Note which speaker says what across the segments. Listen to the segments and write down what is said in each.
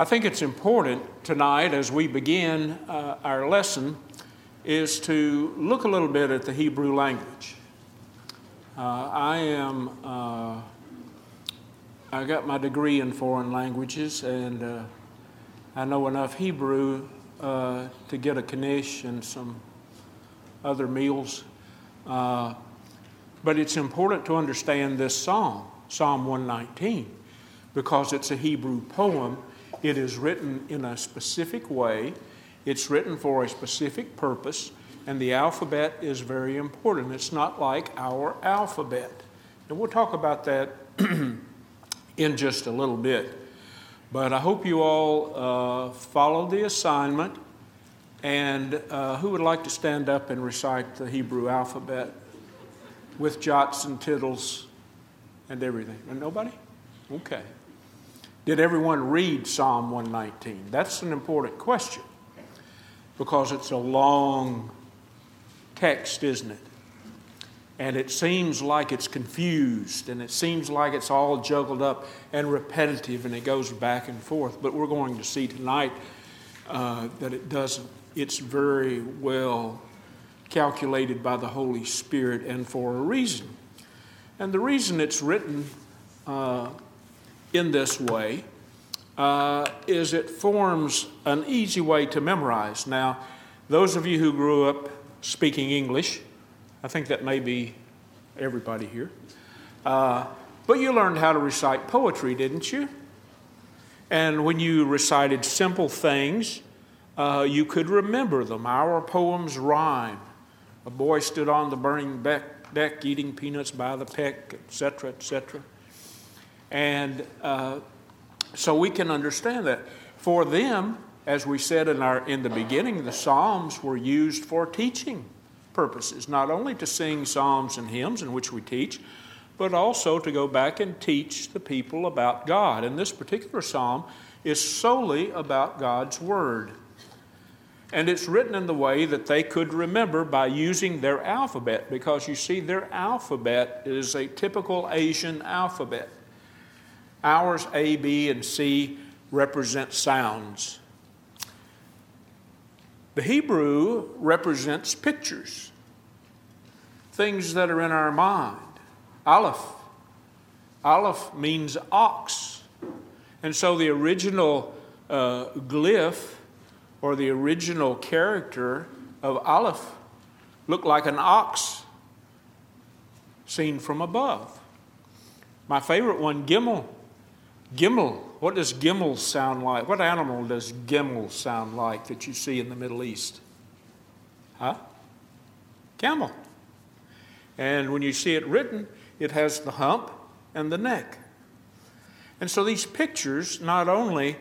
Speaker 1: I think it's important tonight as we begin uh, our lesson is to look a little bit at the Hebrew language. Uh, I am, uh, I got my degree in foreign languages and uh, I know enough Hebrew uh, to get a knish and some other meals. Uh, but it's important to understand this psalm, Psalm 119, because it's a Hebrew poem it is written in a specific way, it's written for a specific purpose, and the alphabet is very important. It's not like our alphabet. And we'll talk about that in just a little bit. But I hope you all uh, follow the assignment. And uh, who would like to stand up and recite the Hebrew alphabet with jots and tittles and everything? Nobody? Okay. Did everyone read Psalm 119? That's an important question because it's a long text, isn't it? And it seems like it's confused and it seems like it's all juggled up and repetitive and it goes back and forth. But we're going to see tonight uh, that it doesn't. It's very well calculated by the Holy Spirit and for a reason. And the reason it's written uh, in this way uh, is it forms an easy way to memorize. Now, those of you who grew up speaking English, I think that may be everybody here, uh, but you learned how to recite poetry, didn't you? And when you recited simple things, uh, you could remember them. Our poems rhyme. A boy stood on the burning deck eating peanuts by the peck, etc., etc. And uh, so we can understand that. For them, as we said in, our, in the beginning, the Psalms were used for teaching purposes, not only to sing psalms and hymns in which we teach, but also to go back and teach the people about God. And this particular psalm is solely about God's Word. And it's written in the way that they could remember by using their alphabet, because you see, their alphabet is a typical Asian alphabet. Ours, A, B, and C, represent sounds. The Hebrew represents pictures, things that are in our mind. Aleph. Aleph means ox. And so the original uh, glyph or the original character of Aleph looked like an ox seen from above. My favorite one, Gimel, Gimel. What does Gimel sound like? What animal does Gimel sound like that you see in the Middle East? Huh? Camel. And when you see it written, it has the hump and the neck. And so these pictures not only,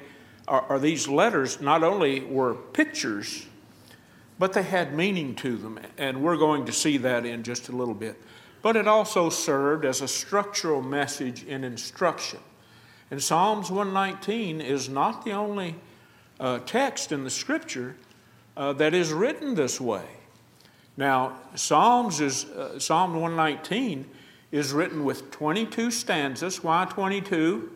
Speaker 1: are these letters not only were pictures, but they had meaning to them. And we're going to see that in just a little bit. But it also served as a structural message in instruction. And Psalms 119 is not the only uh, text in the scripture uh, that is written this way. Now, Psalms is, uh, Psalm 119 is written with 22 stanzas. Why 22?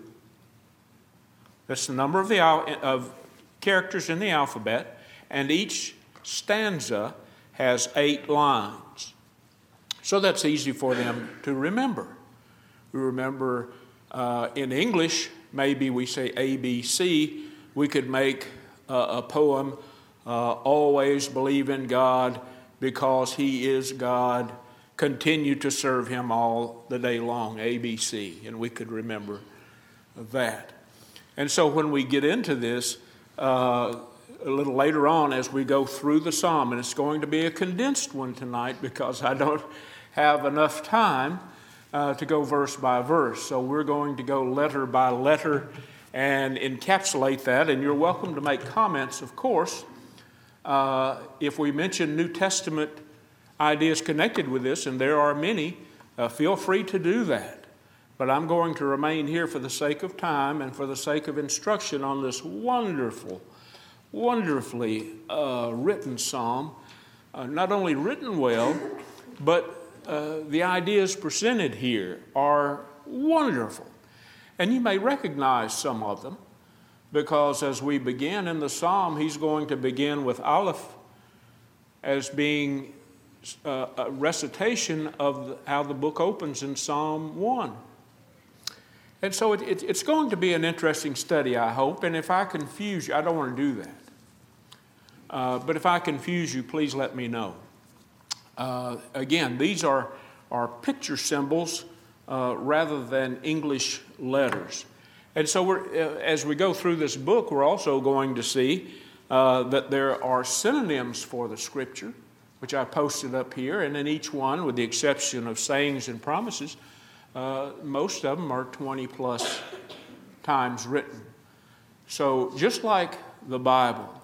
Speaker 1: That's the number of, the, of characters in the alphabet, and each stanza has eight lines. So that's easy for them to remember. We remember uh, in English, maybe we say ABC, we could make a poem, uh, Always Believe in God because He is God, continue to serve Him all the day long, ABC, and we could remember that. And so when we get into this, uh, a little later on as we go through the psalm, and it's going to be a condensed one tonight because I don't have enough time uh, to go verse by verse. So we're going to go letter by letter and encapsulate that. And you're welcome to make comments, of course. Uh, if we mention New Testament ideas connected with this, and there are many, uh, feel free to do that. But I'm going to remain here for the sake of time and for the sake of instruction on this wonderful, wonderfully uh, written psalm. Uh, not only written well, but uh, the ideas presented here are wonderful. And you may recognize some of them. because as we begin in the psalm, he's going to begin with Aleph as being uh, a recitation of how the book opens in Psalm 1. And so it, it, it's going to be an interesting study, I hope. And if I confuse you, I don't want to do that. Uh, but if I confuse you, please let me know. Uh, again, these are, are picture symbols uh, rather than English letters. And so, uh, as we go through this book, we're also going to see uh, that there are synonyms for the scripture, which I posted up here, and in each one, with the exception of sayings and promises, uh, most of them are 20 plus times written. So, just like the Bible,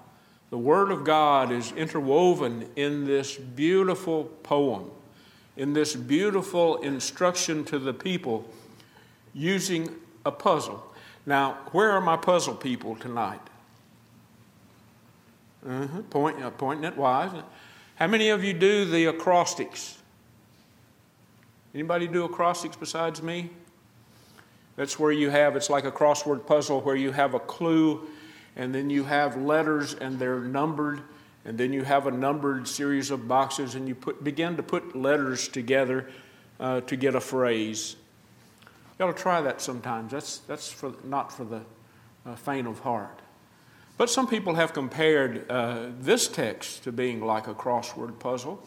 Speaker 1: the Word of God is interwoven in this beautiful poem, in this beautiful instruction to the people using a puzzle. Now, where are my puzzle people tonight? Uh-huh. Point, uh, pointing it wise. How many of you do the acrostics? Anybody do acrostics besides me? That's where you have, it's like a crossword puzzle where you have a clue and then you have letters and they're numbered and then you have a numbered series of boxes and you put, begin to put letters together uh, to get a phrase. You ought to try that sometimes. That's, that's for, not for the uh, faint of heart. But some people have compared uh, this text to being like a crossword puzzle,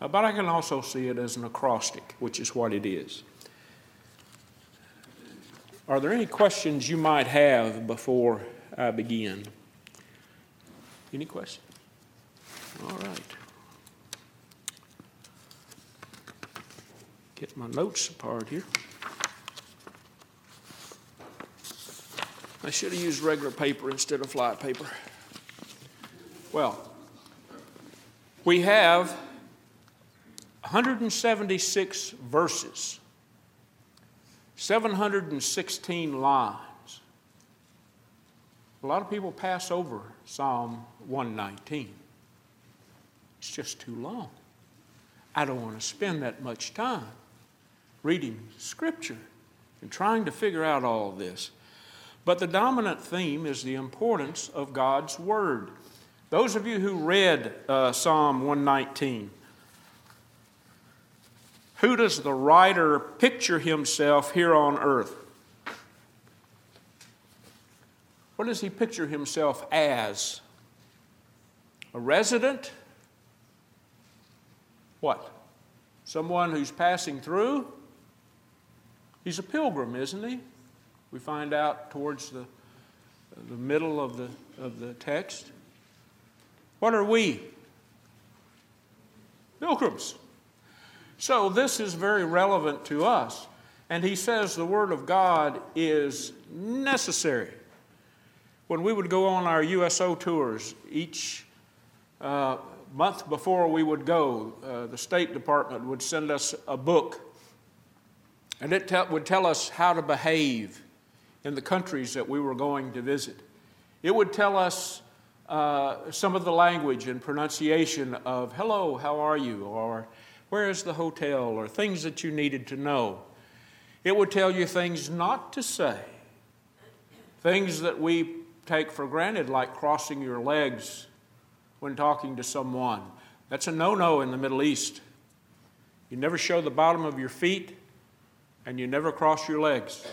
Speaker 1: uh, but I can also see it as an acrostic, which is what it is. Are there any questions you might have before I begin? Any questions? All right. Get my notes apart here. I should have used regular paper instead of fly paper. Well, we have 176 verses, 716 lines. A lot of people pass over Psalm 119. It's just too long. I don't want to spend that much time reading Scripture and trying to figure out all this. But the dominant theme is the importance of God's Word. Those of you who read uh, Psalm 119, who does the writer picture himself here on earth? What does he picture himself as? A resident? What? Someone who's passing through? He's a pilgrim, isn't he? We find out towards the, the middle of the, of the text. What are we? Pilgrims. So this is very relevant to us. And he says the Word of God is necessary. When we would go on our USO tours, each uh, month before we would go, uh, the State Department would send us a book. And it te- would tell us how to behave in the countries that we were going to visit. It would tell us uh, some of the language and pronunciation of hello, how are you, or where is the hotel, or things that you needed to know. It would tell you things not to say, things that we take for granted, like crossing your legs when talking to someone. That's a no no in the Middle East. You never show the bottom of your feet, and you never cross your legs.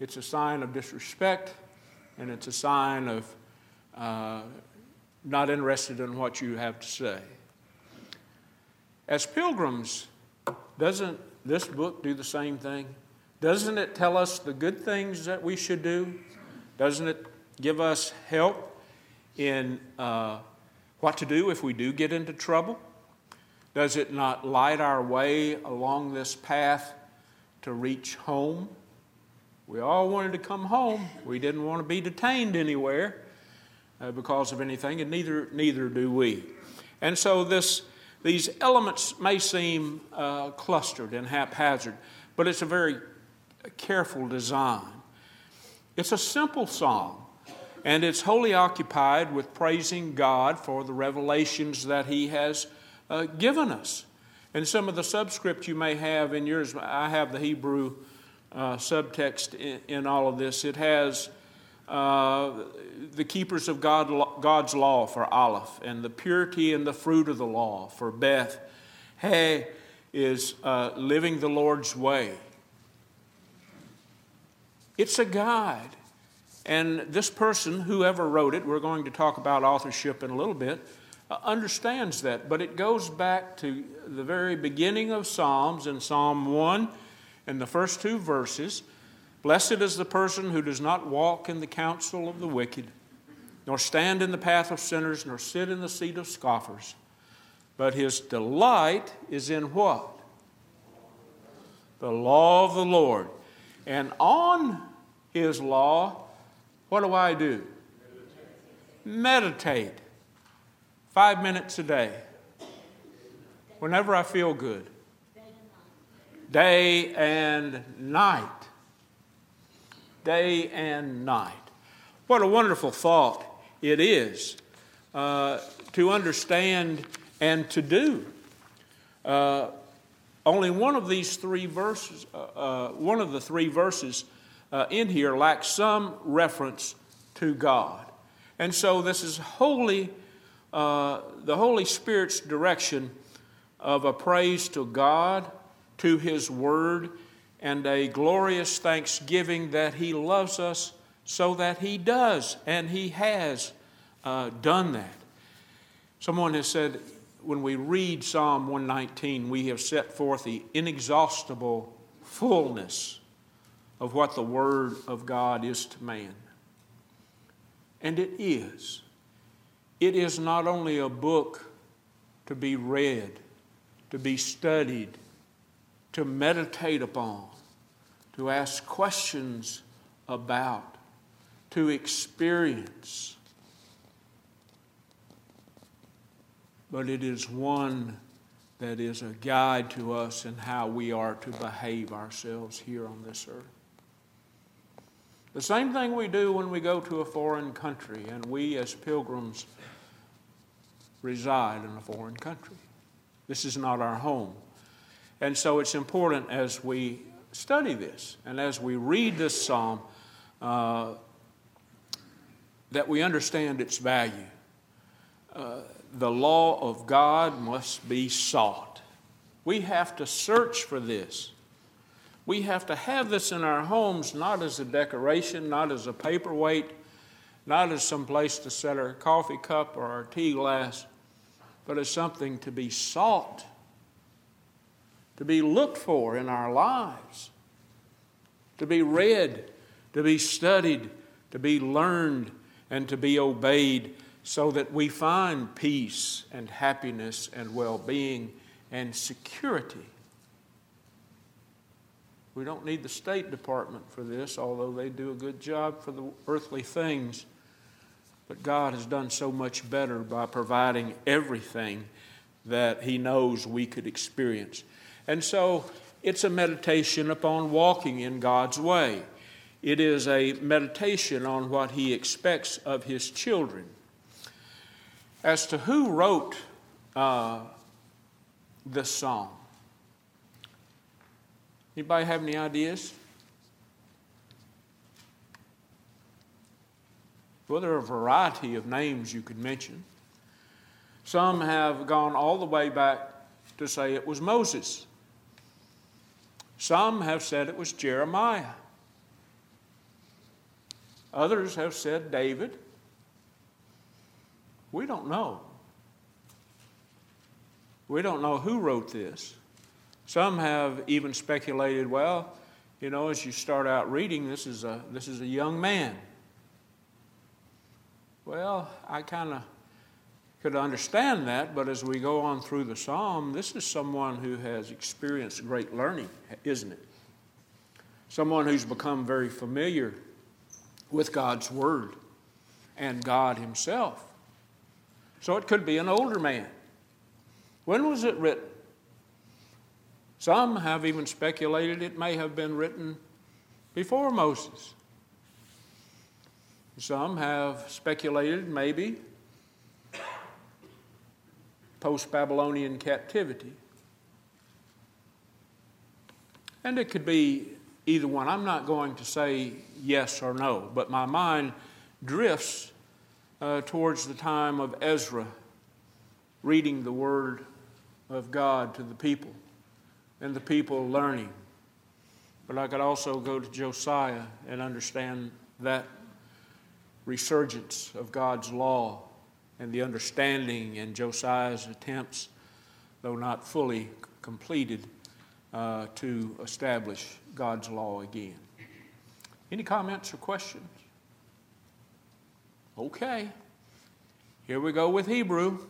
Speaker 1: It's a sign of disrespect, and it's a sign of uh, not interested in what you have to say. As pilgrims, doesn't this book do the same thing? Doesn't it tell us the good things that we should do? Doesn't it give us help in uh, what to do if we do get into trouble? Does it not light our way along this path to reach home? We all wanted to come home. We didn't want to be detained anywhere uh, because of anything, and neither, neither do we. And so this, these elements may seem uh, clustered and haphazard, but it's a very careful design. It's a simple psalm, and it's wholly occupied with praising God for the revelations that He has uh, given us. And some of the subscript you may have in yours, I have the Hebrew uh, subtext in, in, all of this. It has uh, the keepers of God, God's law for Aleph, and the purity and the fruit of the law for Beth. Hey is uh, living the Lord's way. It's a guide. And this person, whoever wrote it, we're going to talk about authorship in a little bit, uh, understands that. But it goes back to the very beginning of Psalms in Psalm 1 and the first two verses. Blessed is the person who does not walk in the counsel of the wicked, nor stand in the path of sinners, nor sit in the seat of scoffers. But his delight is in what? The law of the Lord. And on his law, what do I do? Meditate. Five minutes a day. Whenever I feel good. Day and night day and night. What a wonderful thought it is uh, to understand and to do. Uh, only one of these three verses, uh, uh one of the three verses uh, in here lacks some reference to God. And so this is wholly, uh, the Holy Spirit's direction of a praise to God, to His Word, and a glorious thanksgiving that He loves us so that He does, and He has uh, done that. Someone has said, when we read Psalm 119, we have set forth the inexhaustible fullness of what the Word of God is to man. And it is. It is not only a book to be read, to be studied, to meditate upon, to ask questions about, to experience. But it is one that is a guide to us in how we are to behave ourselves here on this earth. The same thing we do when we go to a foreign country and we as pilgrims reside in a foreign country. This is not our home. And so it's important as we study this and as we read this psalm uh, that we understand its value. Uh, the law of God must be sought. We have to search for this. We have to have this in our homes not as a decoration, not as a paperweight, not as some place to set our coffee cup or our tea glass, but as something to be sought to be looked for in our lives, to be read, to be studied, to be learned, and to be obeyed so that we find peace and happiness and well being and security. We don't need the State Department for this, although they do a good job for the earthly things. But God has done so much better by providing everything that He knows we could experience. And so it's a meditation upon walking in God's way. It is a meditation on what He expects of His children. As to who wrote uh, this song, anybody have any ideas? Well, there are a variety of names you could mention. Some have gone all the way back to say it was Moses. Some have said it was Jeremiah. Others have said David. We don't know. We don't know who wrote this. Some have even speculated, well, you know, as you start out reading, this is a, this is a young man. Well, I kind of could understand that, but as we go on through the psalm, this is someone who has experienced great learning, isn't it? Someone who's become very familiar with God's Word and God Himself. So it could be an older man. When was it written? Some have even speculated it may have been written before Moses. Some have speculated maybe post Babylonian captivity. And it could be either one. I'm not going to say yes or no, but my mind drifts uh, towards the time of Ezra reading the Word of God to the people and the people learning. But I could also go to Josiah and understand that resurgence of God's law and the understanding in Josiah's attempts, though not fully completed, uh, to establish God's law again. Any comments or questions? Okay. Here we go with Hebrew.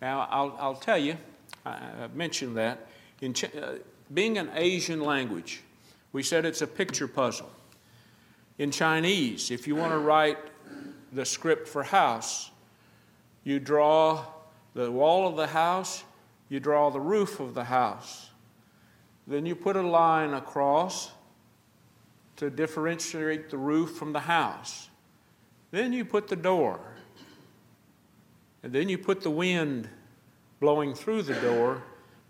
Speaker 1: Now, I'll, I'll tell you, I, I mentioned that. In, uh, being an Asian language, we said it's a picture puzzle. In Chinese, if you want to write the script for house, you draw the wall of the house, you draw the roof of the house. Then you put a line across to differentiate the roof from the house. Then you put the door. And then you put the wind blowing through the door,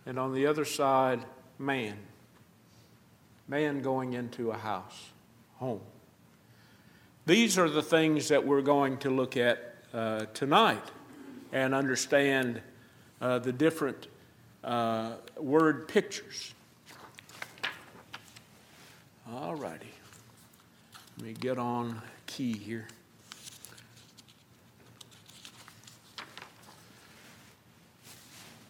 Speaker 1: and on the other side, man. Man going into a house, home. These are the things that we're going to look at uh, tonight and understand uh, the different uh, word pictures. All righty. Let me get on key here.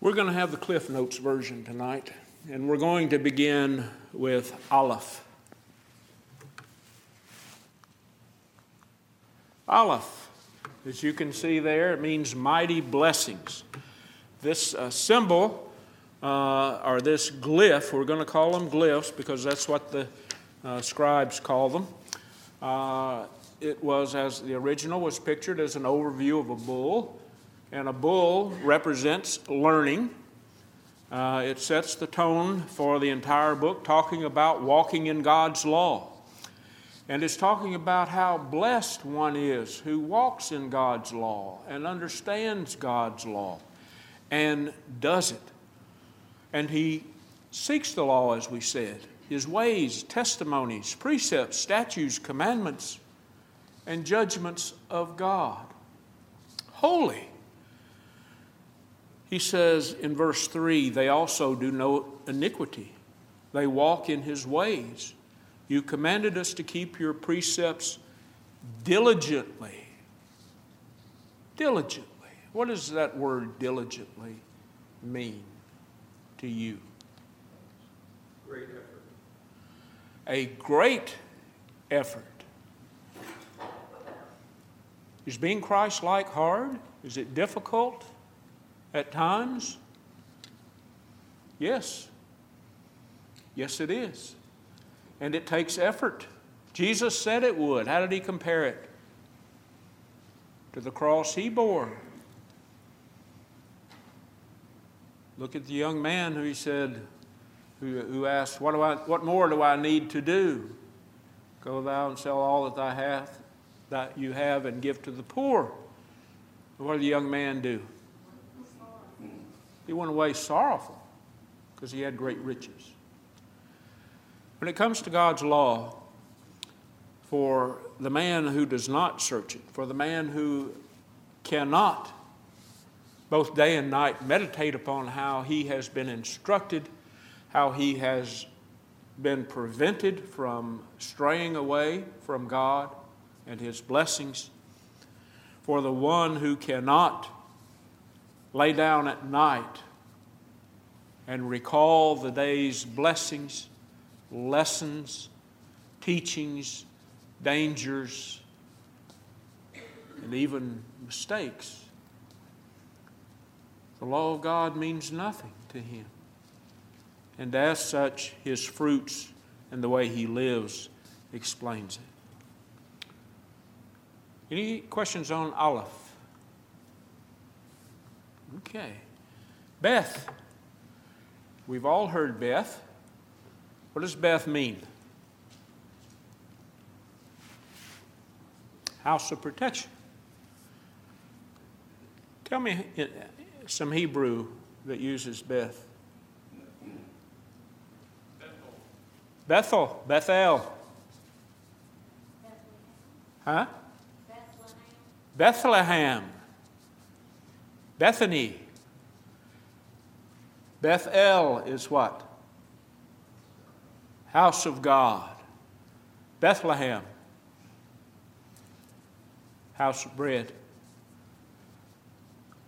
Speaker 1: We're going to have the Cliff Notes version tonight, and we're going to begin with Aleph. Aleph, as you can see there, it means mighty blessings. This uh, symbol, uh, or this glyph, we're going to call them glyphs because that's what the uh, scribes call them. Uh, it was, as the original was pictured, as an overview of a bull and a bull represents learning. Uh, it sets the tone for the entire book, talking about walking in God's law. And it's talking about how blessed one is who walks in God's law and understands God's law and does it. And he seeks the law, as we said, his ways, testimonies, precepts, statutes, commandments, and judgments of God. Holy he says in verse 3 they also do no iniquity, they walk in his ways. You commanded us to keep your precepts diligently. Diligently. What does that word diligently mean to you?
Speaker 2: Great effort.
Speaker 1: A great effort. Is being Christ like hard? Is it difficult? At times? Yes. Yes, it is. And it takes effort. Jesus said it would. How did he compare it? To the cross he bore. Look at the young man who he said, who, who asked, what, do I, what more do I need to do? Go thou and sell all that thou hath, that you have, and give to the poor. What did the young man do? He went away sorrowful because he had great riches. When it comes to God's law, for the man who does not search it, for the man who cannot both day and night meditate upon how he has been instructed, how he has been prevented from straying away from God and his blessings, for the one who cannot lay down at night and recall the day's blessings, lessons, teachings, dangers, and even mistakes. The law of God means nothing to him. And as such, his fruits and the way he lives explains it. Any questions on Aleph? Okay. Beth. We've all heard Beth. What does Beth mean? House of protection. Tell me some Hebrew that uses Beth. Bethel, Bethel. Bethel. Huh? Bethlehem. Bethany. Bethel is what? House of God. Bethlehem. House of bread.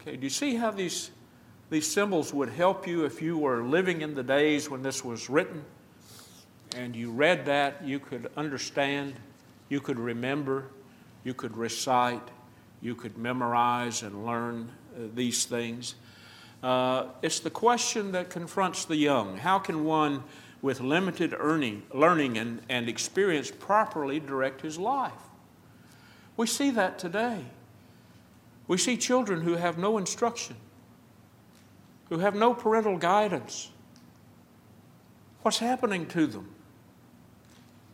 Speaker 1: Okay, do you see how these, these symbols would help you if you were living in the days when this was written and you read that? You could understand, you could remember, you could recite, you could memorize and learn these things. Uh, it's the question that confronts the young. How can one, with limited earning, learning and, and experience, properly direct his life? We see that today. We see children who have no instruction, who have no parental guidance. What's happening to them?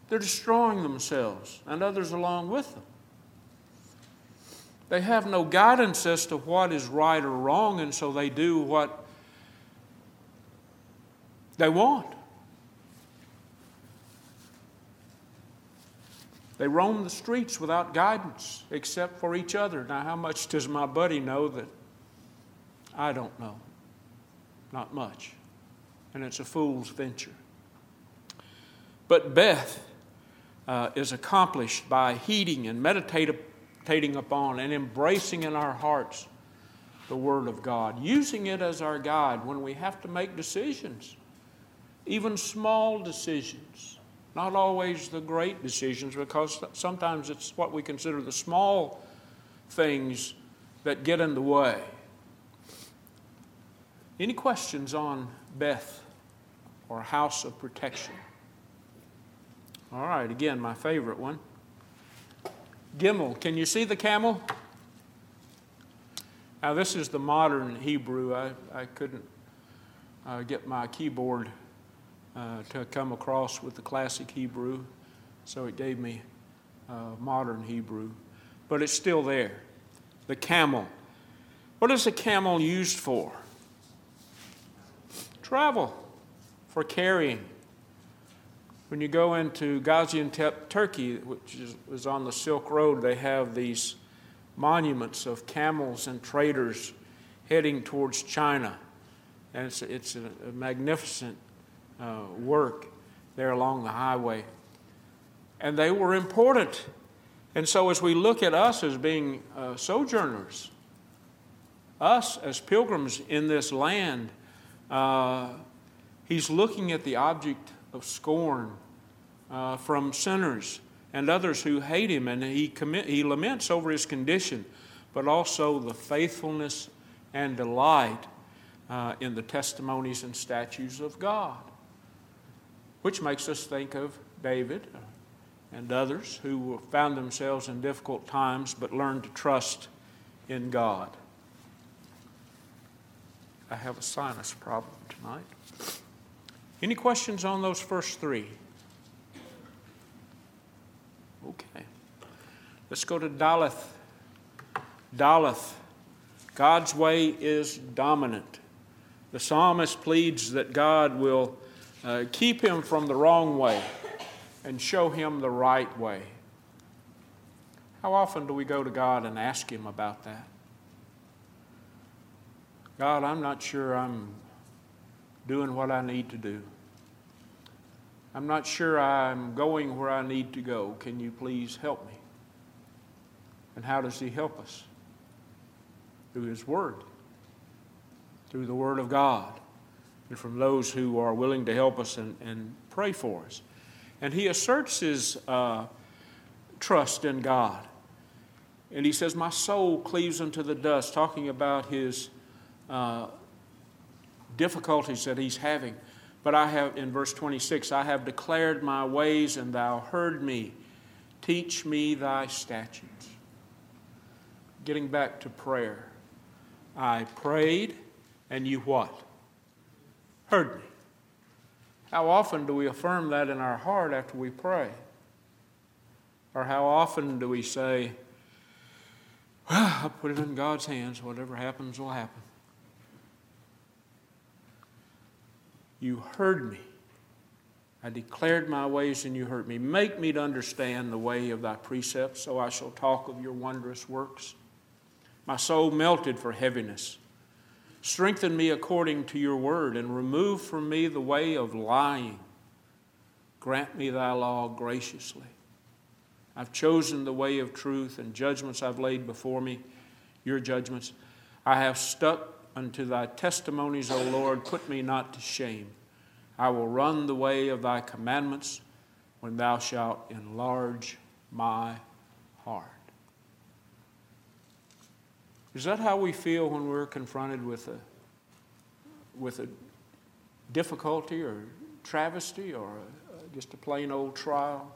Speaker 1: They're destroying themselves and others along with them. They have no guidance as to what is right or wrong, and so they do what they want. They roam the streets without guidance except for each other. Now, how much does my buddy know that I don't know? Not much. And it's a fool's venture. But Beth uh, is accomplished by heeding and meditating meditating upon and embracing in our hearts the Word of God, using it as our guide when we have to make decisions, even small decisions, not always the great decisions, because sometimes it's what we consider the small things that get in the way. Any questions on Beth or House of Protection? All right, again, my favorite one. Gimel. Can you see the camel? Now, this is the modern Hebrew. I, I couldn't uh, get my keyboard uh, to come across with the classic Hebrew, so it gave me uh, modern Hebrew. But it's still there. The camel. What is a camel used for? Travel, for carrying. When you go into Gaziantep, Turkey, which is, is on the Silk Road, they have these monuments of camels and traders heading towards China. And it's, it's a, a magnificent uh, work there along the highway. And they were important. And so, as we look at us as being uh, sojourners, us as pilgrims in this land, uh, he's looking at the object of scorn uh, from sinners and others who hate him, and he, commit, he laments over his condition, but also the faithfulness and delight uh, in the testimonies and statutes of God, which makes us think of David and others who found themselves in difficult times but learned to trust in God. I have a sinus problem tonight. Any questions on those first three? Okay. Let's go to Daleth. Daleth. God's way is dominant. The psalmist pleads that God will uh, keep him from the wrong way and show him the right way. How often do we go to God and ask Him about that? God, I'm not sure I'm doing what I need to do. I'm not sure I'm going where I need to go. Can you please help me? And how does He help us? Through His Word, through the Word of God, and from those who are willing to help us and, and pray for us. And He asserts His uh, trust in God. And He says, My soul cleaves unto the dust, talking about His uh, difficulties that He's having. But I have, in verse 26, I have declared my ways and thou heard me. Teach me thy statutes. Getting back to prayer. I prayed and you what? Heard me. How often do we affirm that in our heart after we pray? Or how often do we say, well, I put it in God's hands. Whatever happens will happen. You heard me. I declared my ways and you heard me. Make me to understand the way of thy precepts, so I shall talk of your wondrous works. My soul melted for heaviness. Strengthen me according to your word, and remove from me the way of lying. Grant me thy law graciously. I've chosen the way of truth, and judgments I've laid before me, your judgments. I have stuck unto thy testimonies, O Lord. Put me not to shame. I will run the way of thy commandments when thou shalt enlarge my heart. Is that how we feel when we're confronted with a, with a difficulty or travesty or a, just a plain old trial?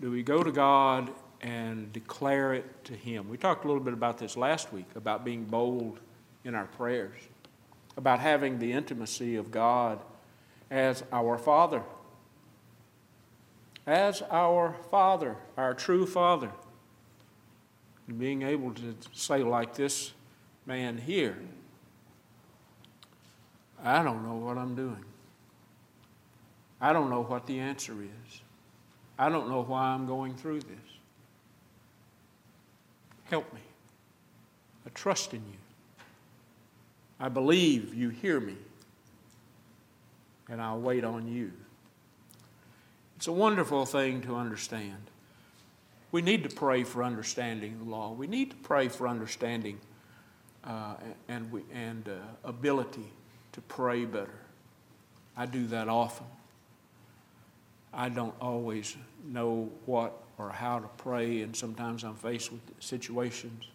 Speaker 1: Do we go to God and declare it to Him? We talked a little bit about this last week about being bold in our prayers, about having the intimacy of God as our Father. As our Father, our true Father. And being able to say, like this man here, I don't know what I'm doing. I don't know what the answer is. I don't know why I'm going through this. Help me. I trust in you. I believe you hear me. And I'll wait on you. It's a wonderful thing to understand. We need to pray for understanding the law. We need to pray for understanding uh, and, we, and uh, ability to pray better. I do that often. I don't always know what or how to pray, and sometimes I'm faced with situations.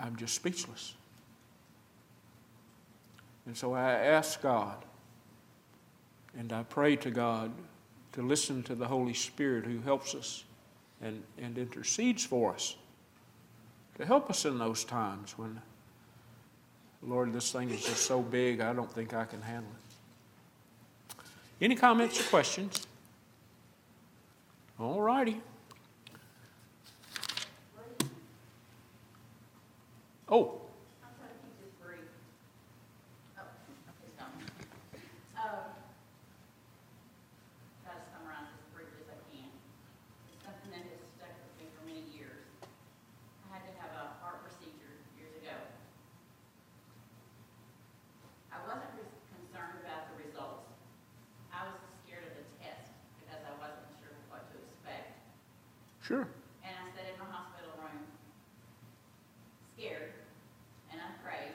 Speaker 1: I'm just speechless. And so I ask God, and I pray to God to listen to the Holy Spirit who helps us and, and intercedes for us, to help us in those times when, Lord, this thing is just so big, I don't think I can handle it. Any comments or questions? All righty. Oh,
Speaker 3: I'm trying to keep this brief. Oh, it's gone. Um, Try to summarize as brief as I can. It's something that has stuck with me for many years. I had to have a heart procedure years ago. I wasn't re- concerned about the results. I was scared of the test because I wasn't sure what to expect.
Speaker 1: Sure.
Speaker 3: And I sat in my hospital room, scared, and I prayed,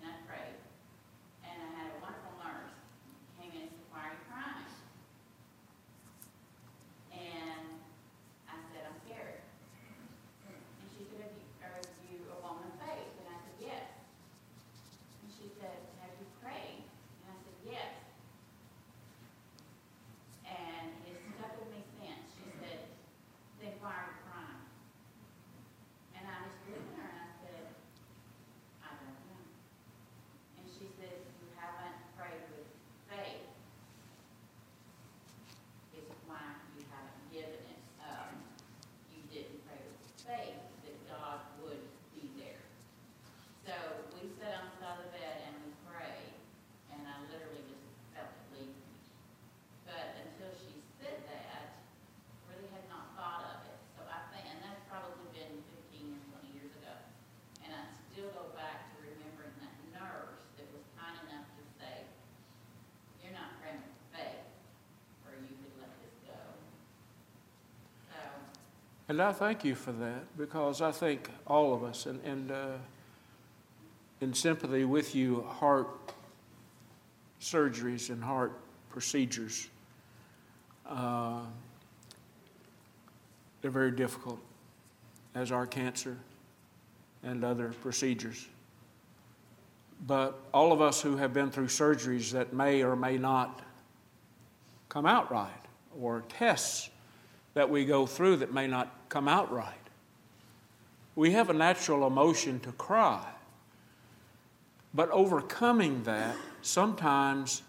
Speaker 3: and I prayed. And I had a wonderful nurse, came in and said, why are you crying? And I said, I'm scared. And she said, "Are you- are you a woman of faith? And I said, yes. And she said, have you prayed? And I said, yes. And it stuck with me since. She said, then why are you crying? And I just looked at her and I said, I don't know. And she said, you haven't prayed with faith. Is why you haven't given it. Um, you didn't pray with faith that God would be there. So we sat on the side of the bed and we prayed, and I literally just felt it leave me. But until she said that, really had not thought of it. So I think, and that's probably been fifteen or twenty years ago. And I still go back to remembering that nurse that was kind enough to say, you're not praying with faith, or you could let this go. So,
Speaker 1: And I thank you for that because I think all of us, and, and uh, in sympathy with you, heart surgeries and heart procedures, uh, they're very difficult, as are cancer and other procedures. But all of us who have been through surgeries that may or may not come out right, or tests that we go through that may not come out right. We have a natural emotion to cry. But overcoming that, sometimes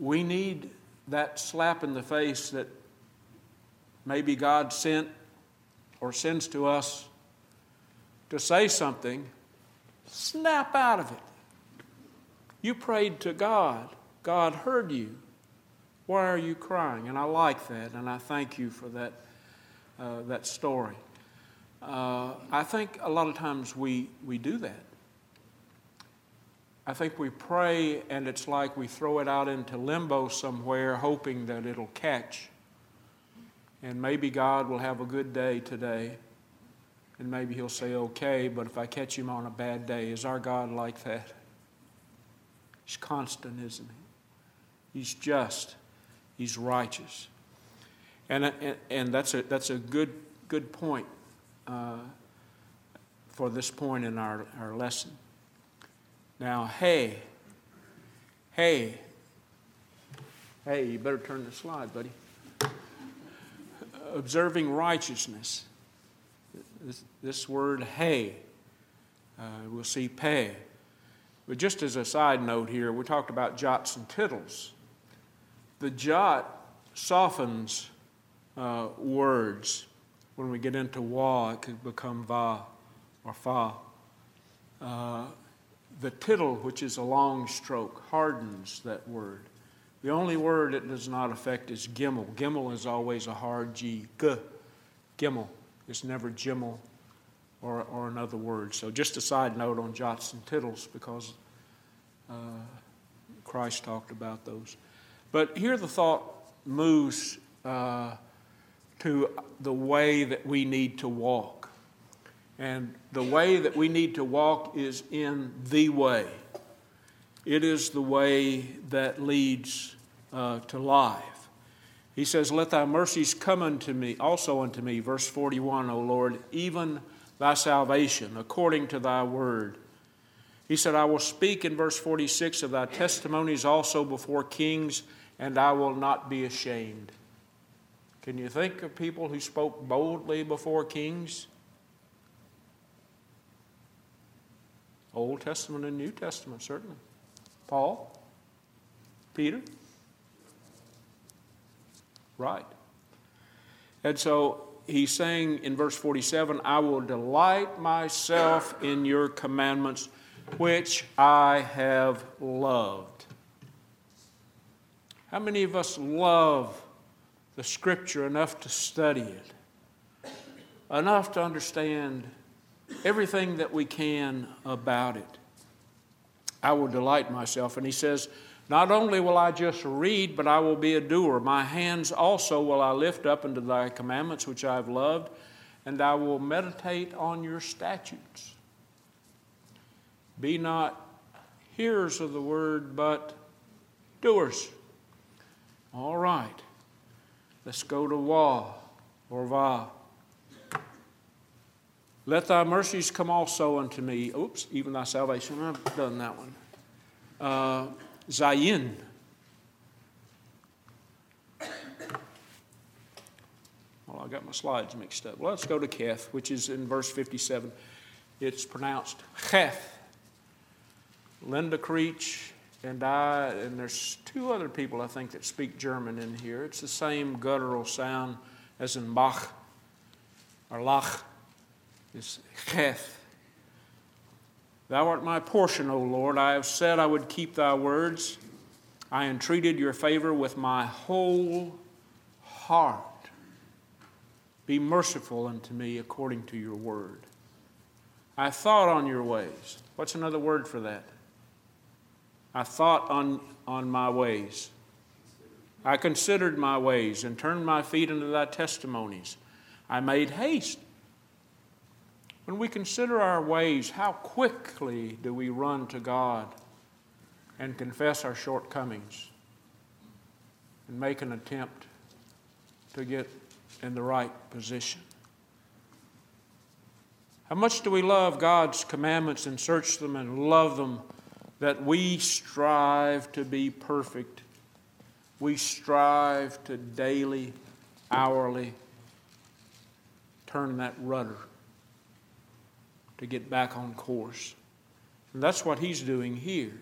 Speaker 1: we need that slap in the face that maybe God sent or sends to us to say something. Snap out of it. You prayed to God God heard you. Why are you crying? And I like that, and I thank you for that, uh, that story. Uh, I think a lot of times we, we do that. I think we pray, and it's like we throw it out into limbo somewhere, hoping that it'll catch. And maybe God will have a good day today, and maybe He'll say, okay, but if I catch Him on a bad day, is our God like that? He's constant, isn't He? He's just, He's righteous. And, and, that's, a, that's a good, good point uh, for this point in our, our lesson. Now, hey, hey, hey, you better turn the slide, buddy. Observing righteousness. This, this word, hey, uh, we'll see pay. But just as a side note here, we talked about jots and tittles. The jot softens uh, words. When we get into wa, it could become va or fa. Uh, the tittle, which is a long stroke, hardens that word. The only word it does not affect is gimel. Gimel is always a hard G. G. Gimel. It's never jimmel or, or another word. So just a side note on jots and tittles because uh, Christ talked about those. But here the thought moves uh, to the way that we need to walk. And the way that we need to walk is in the way. It is the way that leads uh, to life. He says, Let thy mercies come unto me, also unto me, verse 41, O Lord, even thy salvation, according to thy word. He said, I will speak in verse 46 of thy testimonies also before kings, and I will not be ashamed. Can you think of people who spoke boldly before kings? Old Testament and New Testament, certainly. Paul? Peter? Right. And so he's saying in verse 47 I will delight myself in your commandments, which I have loved. How many of us love the scripture enough to study it, enough to understand everything that we can about it. I will delight myself. And he says, Not only will I just read, but I will be a doer. My hands also will I lift up unto thy commandments, which I have loved, and I will meditate on your statutes. Be not hearers of the word, but doers. All right. Let's go to wa or va. Let thy mercies come also unto me. Oops, even thy salvation. I've done that one. Uh, Zayin. Well, I got my slides mixed up. Well, let's go to Keth, which is in verse 57. It's pronounced Cheth. Linda Creech and I, and there's two other people I think that speak German in here. It's the same guttural sound as in Bach or Lach is Cheth. Thou art my portion, O Lord. I have said I would keep thy words. I entreated your favor with my whole heart. Be merciful unto me according to your word. I thought on your ways. What's another word for that? I thought on, on my ways. I considered my ways and turned my feet into thy testimonies. I made haste when we consider our ways, how quickly do we run to God and confess our shortcomings and make an attempt to get in the right position? How much do we love God's commandments and search them and love them that we strive to be perfect? We strive to daily, hourly turn that rudder to get back on course. And that's what he's doing here.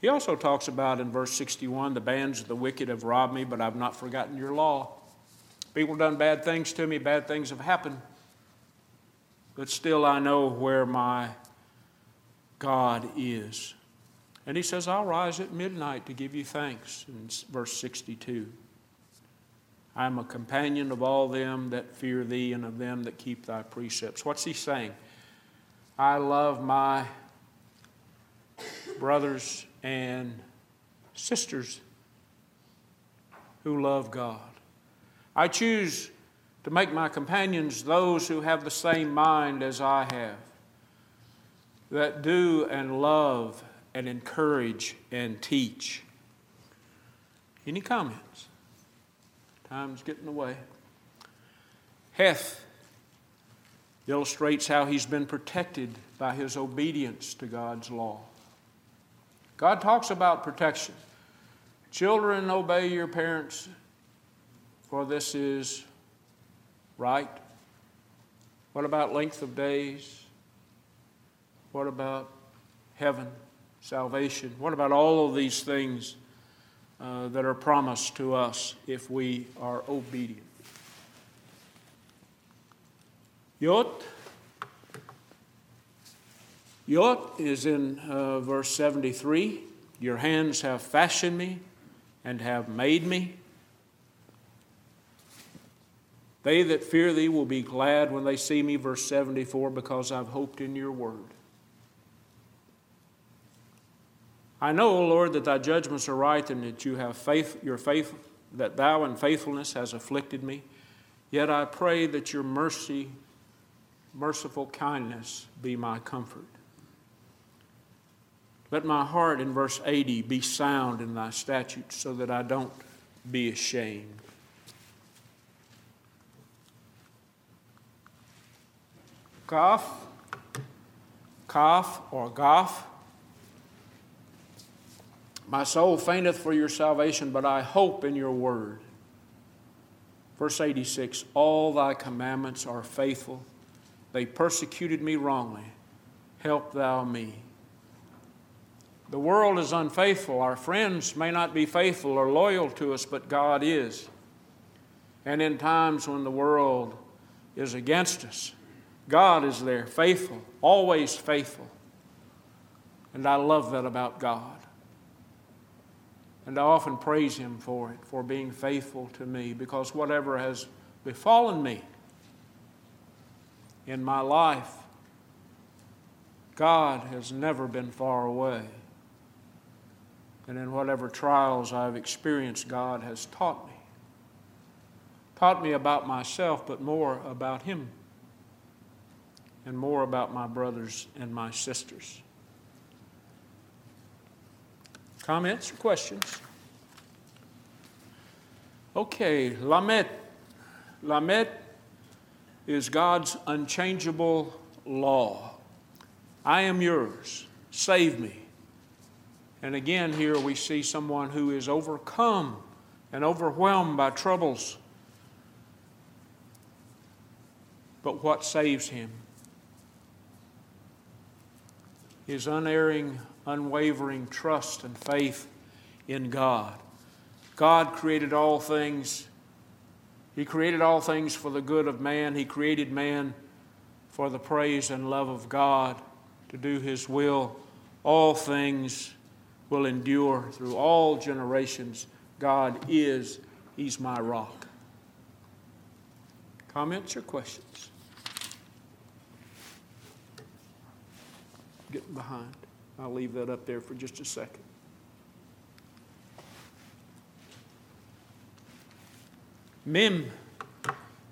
Speaker 1: He also talks about in verse 61 the bands of the wicked have robbed me, but I've not forgotten your law. People have done bad things to me, bad things have happened. But still, I know where my God is. And he says, I'll rise at midnight to give you thanks, in verse 62. I am a companion of all them that fear thee and of them that keep thy precepts. What's he saying? I love my brothers and sisters who love God. I choose to make my companions those who have the same mind as I have, that do and love and encourage and teach. Any comments? Time's getting away. Heth illustrates how he's been protected by his obedience to God's law. God talks about protection. Children, obey your parents, for this is right. What about length of days? What about heaven, salvation? What about all of these things uh, that are promised to us if we are obedient? Yot. Yot is in uh, verse 73. Your hands have fashioned me and have made me. They that fear thee will be glad when they see me, verse 74, because I've hoped in your word. I know, O Lord, that thy judgments are right and that you have faith, your faith, that thou in faithfulness has afflicted me. Yet I pray that your mercy, merciful kindness be my comfort. Let my heart in verse 80 be sound in thy statutes so that I don't be ashamed. Kaf, Kaf or Goff. My soul fainteth for your salvation, but I hope in your word. Verse 86 All thy commandments are faithful. They persecuted me wrongly. Help thou me. The world is unfaithful. Our friends may not be faithful or loyal to us, but God is. And in times when the world is against us, God is there, faithful, always faithful. And I love that about God. And I often praise Him for it, for being faithful to me, because whatever has befallen me in my life, God has never been far away. And in whatever trials I've experienced, God has taught me. Taught me about myself, but more about Him and more about my brothers and my sisters. Comments or questions? Okay, Lamet. Lamet is God's unchangeable law. I am yours. Save me. And again, here we see someone who is overcome and overwhelmed by troubles. But what saves him? his unerring, unwavering trust and faith in God. God created all things. He created all things for the good of man. He created man for the praise and love of God to do his will. All things will endure through all generations. God is, He's my rock. Comments or questions? getting behind. I'll leave that up there for just a second. Mem.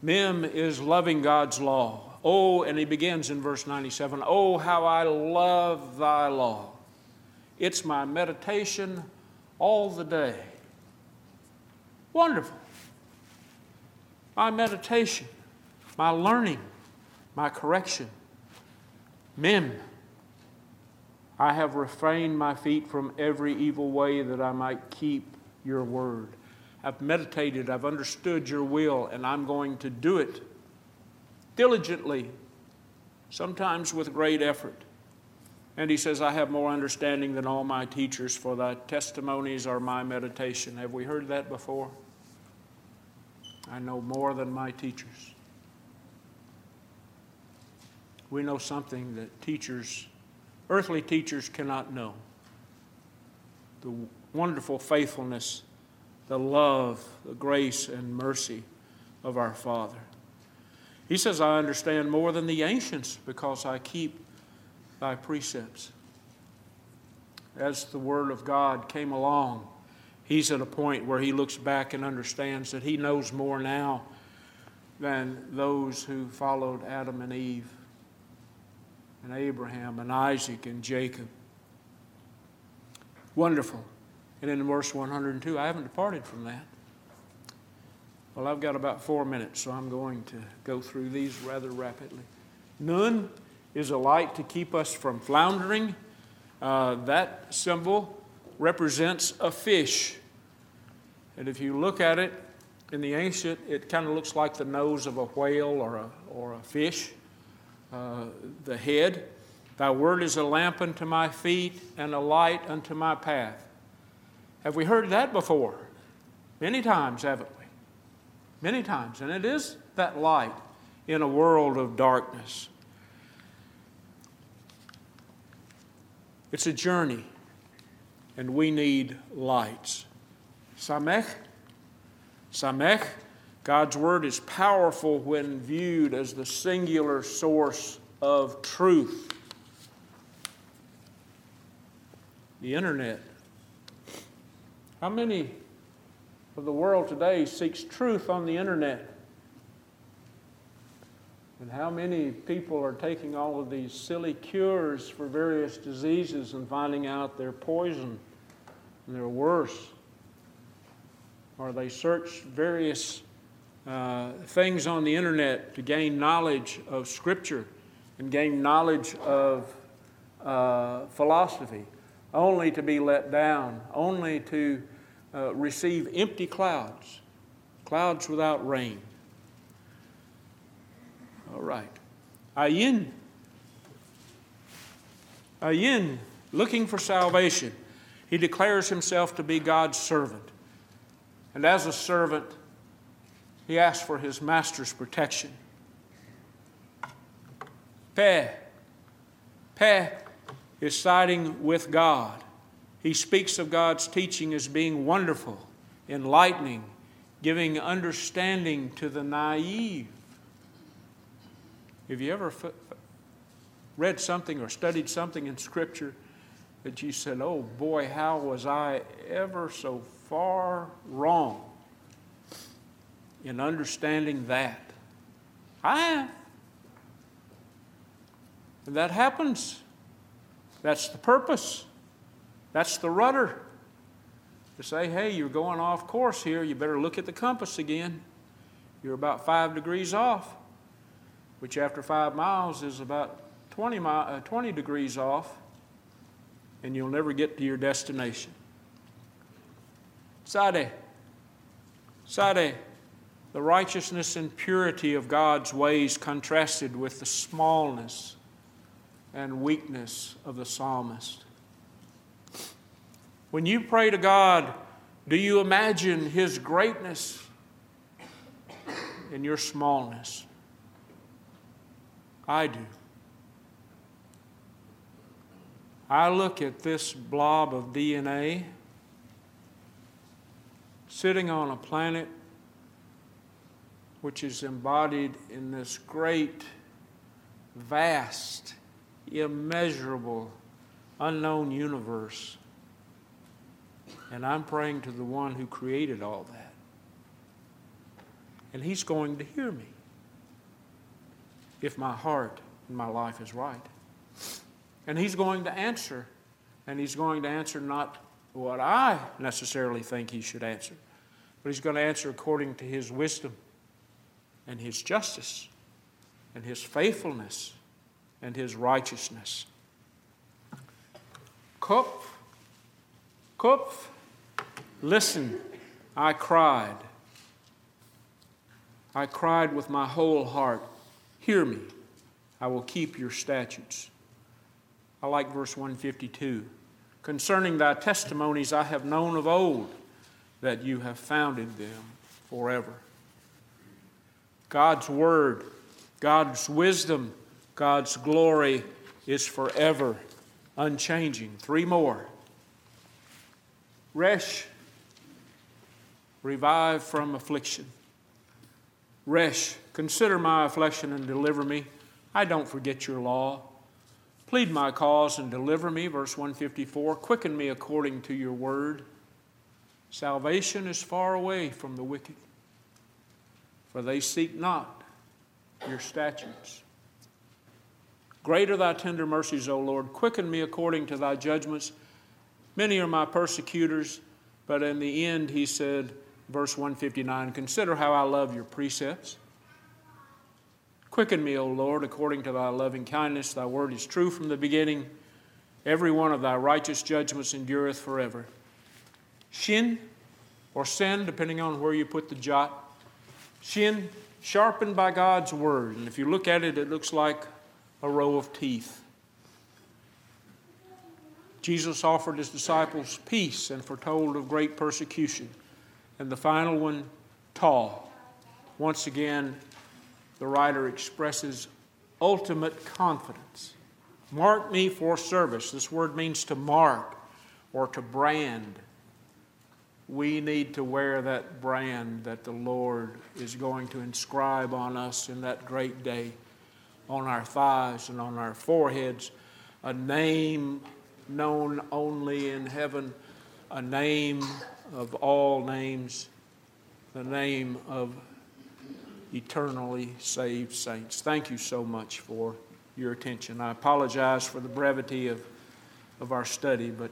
Speaker 1: Mem is loving God's law. Oh, and he begins in verse 97 Oh, how I love thy law. It's my meditation all the day. Wonderful. My meditation, my learning, my correction. Mem. I have refrained my feet from every evil way that I might keep your word. I've meditated, I've understood your will, and I'm going to do it diligently, sometimes with great effort. And he says, I have more understanding than all my teachers, for thy testimonies are my meditation. Have we heard that before? I know more than my teachers. We know something that teachers Earthly teachers cannot know. the wonderful faithfulness, the love, the grace, and mercy of our Father. He says, I understand more than the ancients because I keep thy precepts. As the Word of God came along, he's at a point where he looks back and understands that he knows more now than those who followed Adam and Eve, and Abraham, and Isaac, and Jacob. Wonderful. And in verse 102, I haven't departed from that. Well, I've got about four minutes, so I'm going to go through these rather rapidly. Nun is a light to keep us from floundering. Uh, that symbol represents a fish. And if you look at it in the ancient, it kind of looks like the nose of a whale or a, or a fish, uh, the head. Thy word is a lamp unto my feet and a light unto my path. Have we heard that before? Many times, haven't we? Many times. And it is that light in a world of darkness. It's a journey, and we need lights. Samech, Samech, God's Word is powerful when viewed as the singular source of truth. The internet. How many of the world today seeks truth on the internet. And how many people are taking all of these silly cures for various diseases and finding out they're poison and they're worse? Or they search various uh, things on the internet to gain knowledge of Scripture and gain knowledge of uh, philosophy, only to be let down, only to uh, receive empty clouds, clouds without rain. All right. Ayin. Ayin, looking for salvation. He declares himself to be God's servant. And as a servant, he asks for his master's protection. Peh. Peh is siding with God. He speaks of God's teaching as being wonderful, enlightening, giving understanding to the naive. Have you ever f- read something or studied something in Scripture that you said, oh boy, how was I ever so far wrong in understanding that? I am. And that happens. That's the purpose. That's the rudder. To say, hey, you're going off course here, you better look at the compass again. You're about five degrees off, which after five miles is about 20, mi- uh, 20 degrees off, and you'll never get to your destination. Sade. Sade. The righteousness and purity of God's ways contrasted with the smallness and weakness of the psalmist. When you pray to God, do you imagine His greatness in your smallness? I do. I look at this blob of DNA sitting on a planet which is embodied in this great, vast, immeasurable, unknown universe. And I'm praying to the one who created all that. And he's going to hear me if my heart and my life is right. And he's going to answer. And he's going to answer not what I necessarily think he should answer, but he's going to answer according to his wisdom and his justice and his faithfulness and his righteousness. Koph, Koph, listen, I cried. I cried with my whole heart. Hear me, I will keep your statutes. I like verse 152. Concerning thy testimonies I have known of old, that you have founded them forever. God's word, God's wisdom, God's glory is forever unchanging. Three more. Resh, revive from affliction. Resh, consider my affliction and deliver me. I don't forget your law. Plead my cause and deliver me. Verse 154 Quicken me according to your word. Salvation is far away from the wicked, for they seek not your statutes. Great are thy tender mercies, O Lord. Quicken me according to thy judgments. Many are my persecutors, but in the end, he said, verse 159 Consider how I love your precepts. Quicken me, O Lord, according to thy loving kindness. Thy word is true from the beginning. Every one of thy righteous judgments endureth forever. Shin, or sin, depending on where you put the jot. Shin, sharpened by God's word. And if you look at it, it looks like a row of teeth. Jesus offered his disciples peace and foretold of great persecution. And the final one, Taw. Once again, the writer expresses ultimate confidence. Mark me for service. This word means to mark or to brand. We need to wear that brand that the Lord is going to inscribe on us in that great day, on our thighs and on our foreheads, a name known only in heaven, a name of all names, the name of eternally saved saints. Thank you so much for your attention. I apologize for the brevity of, of our study, but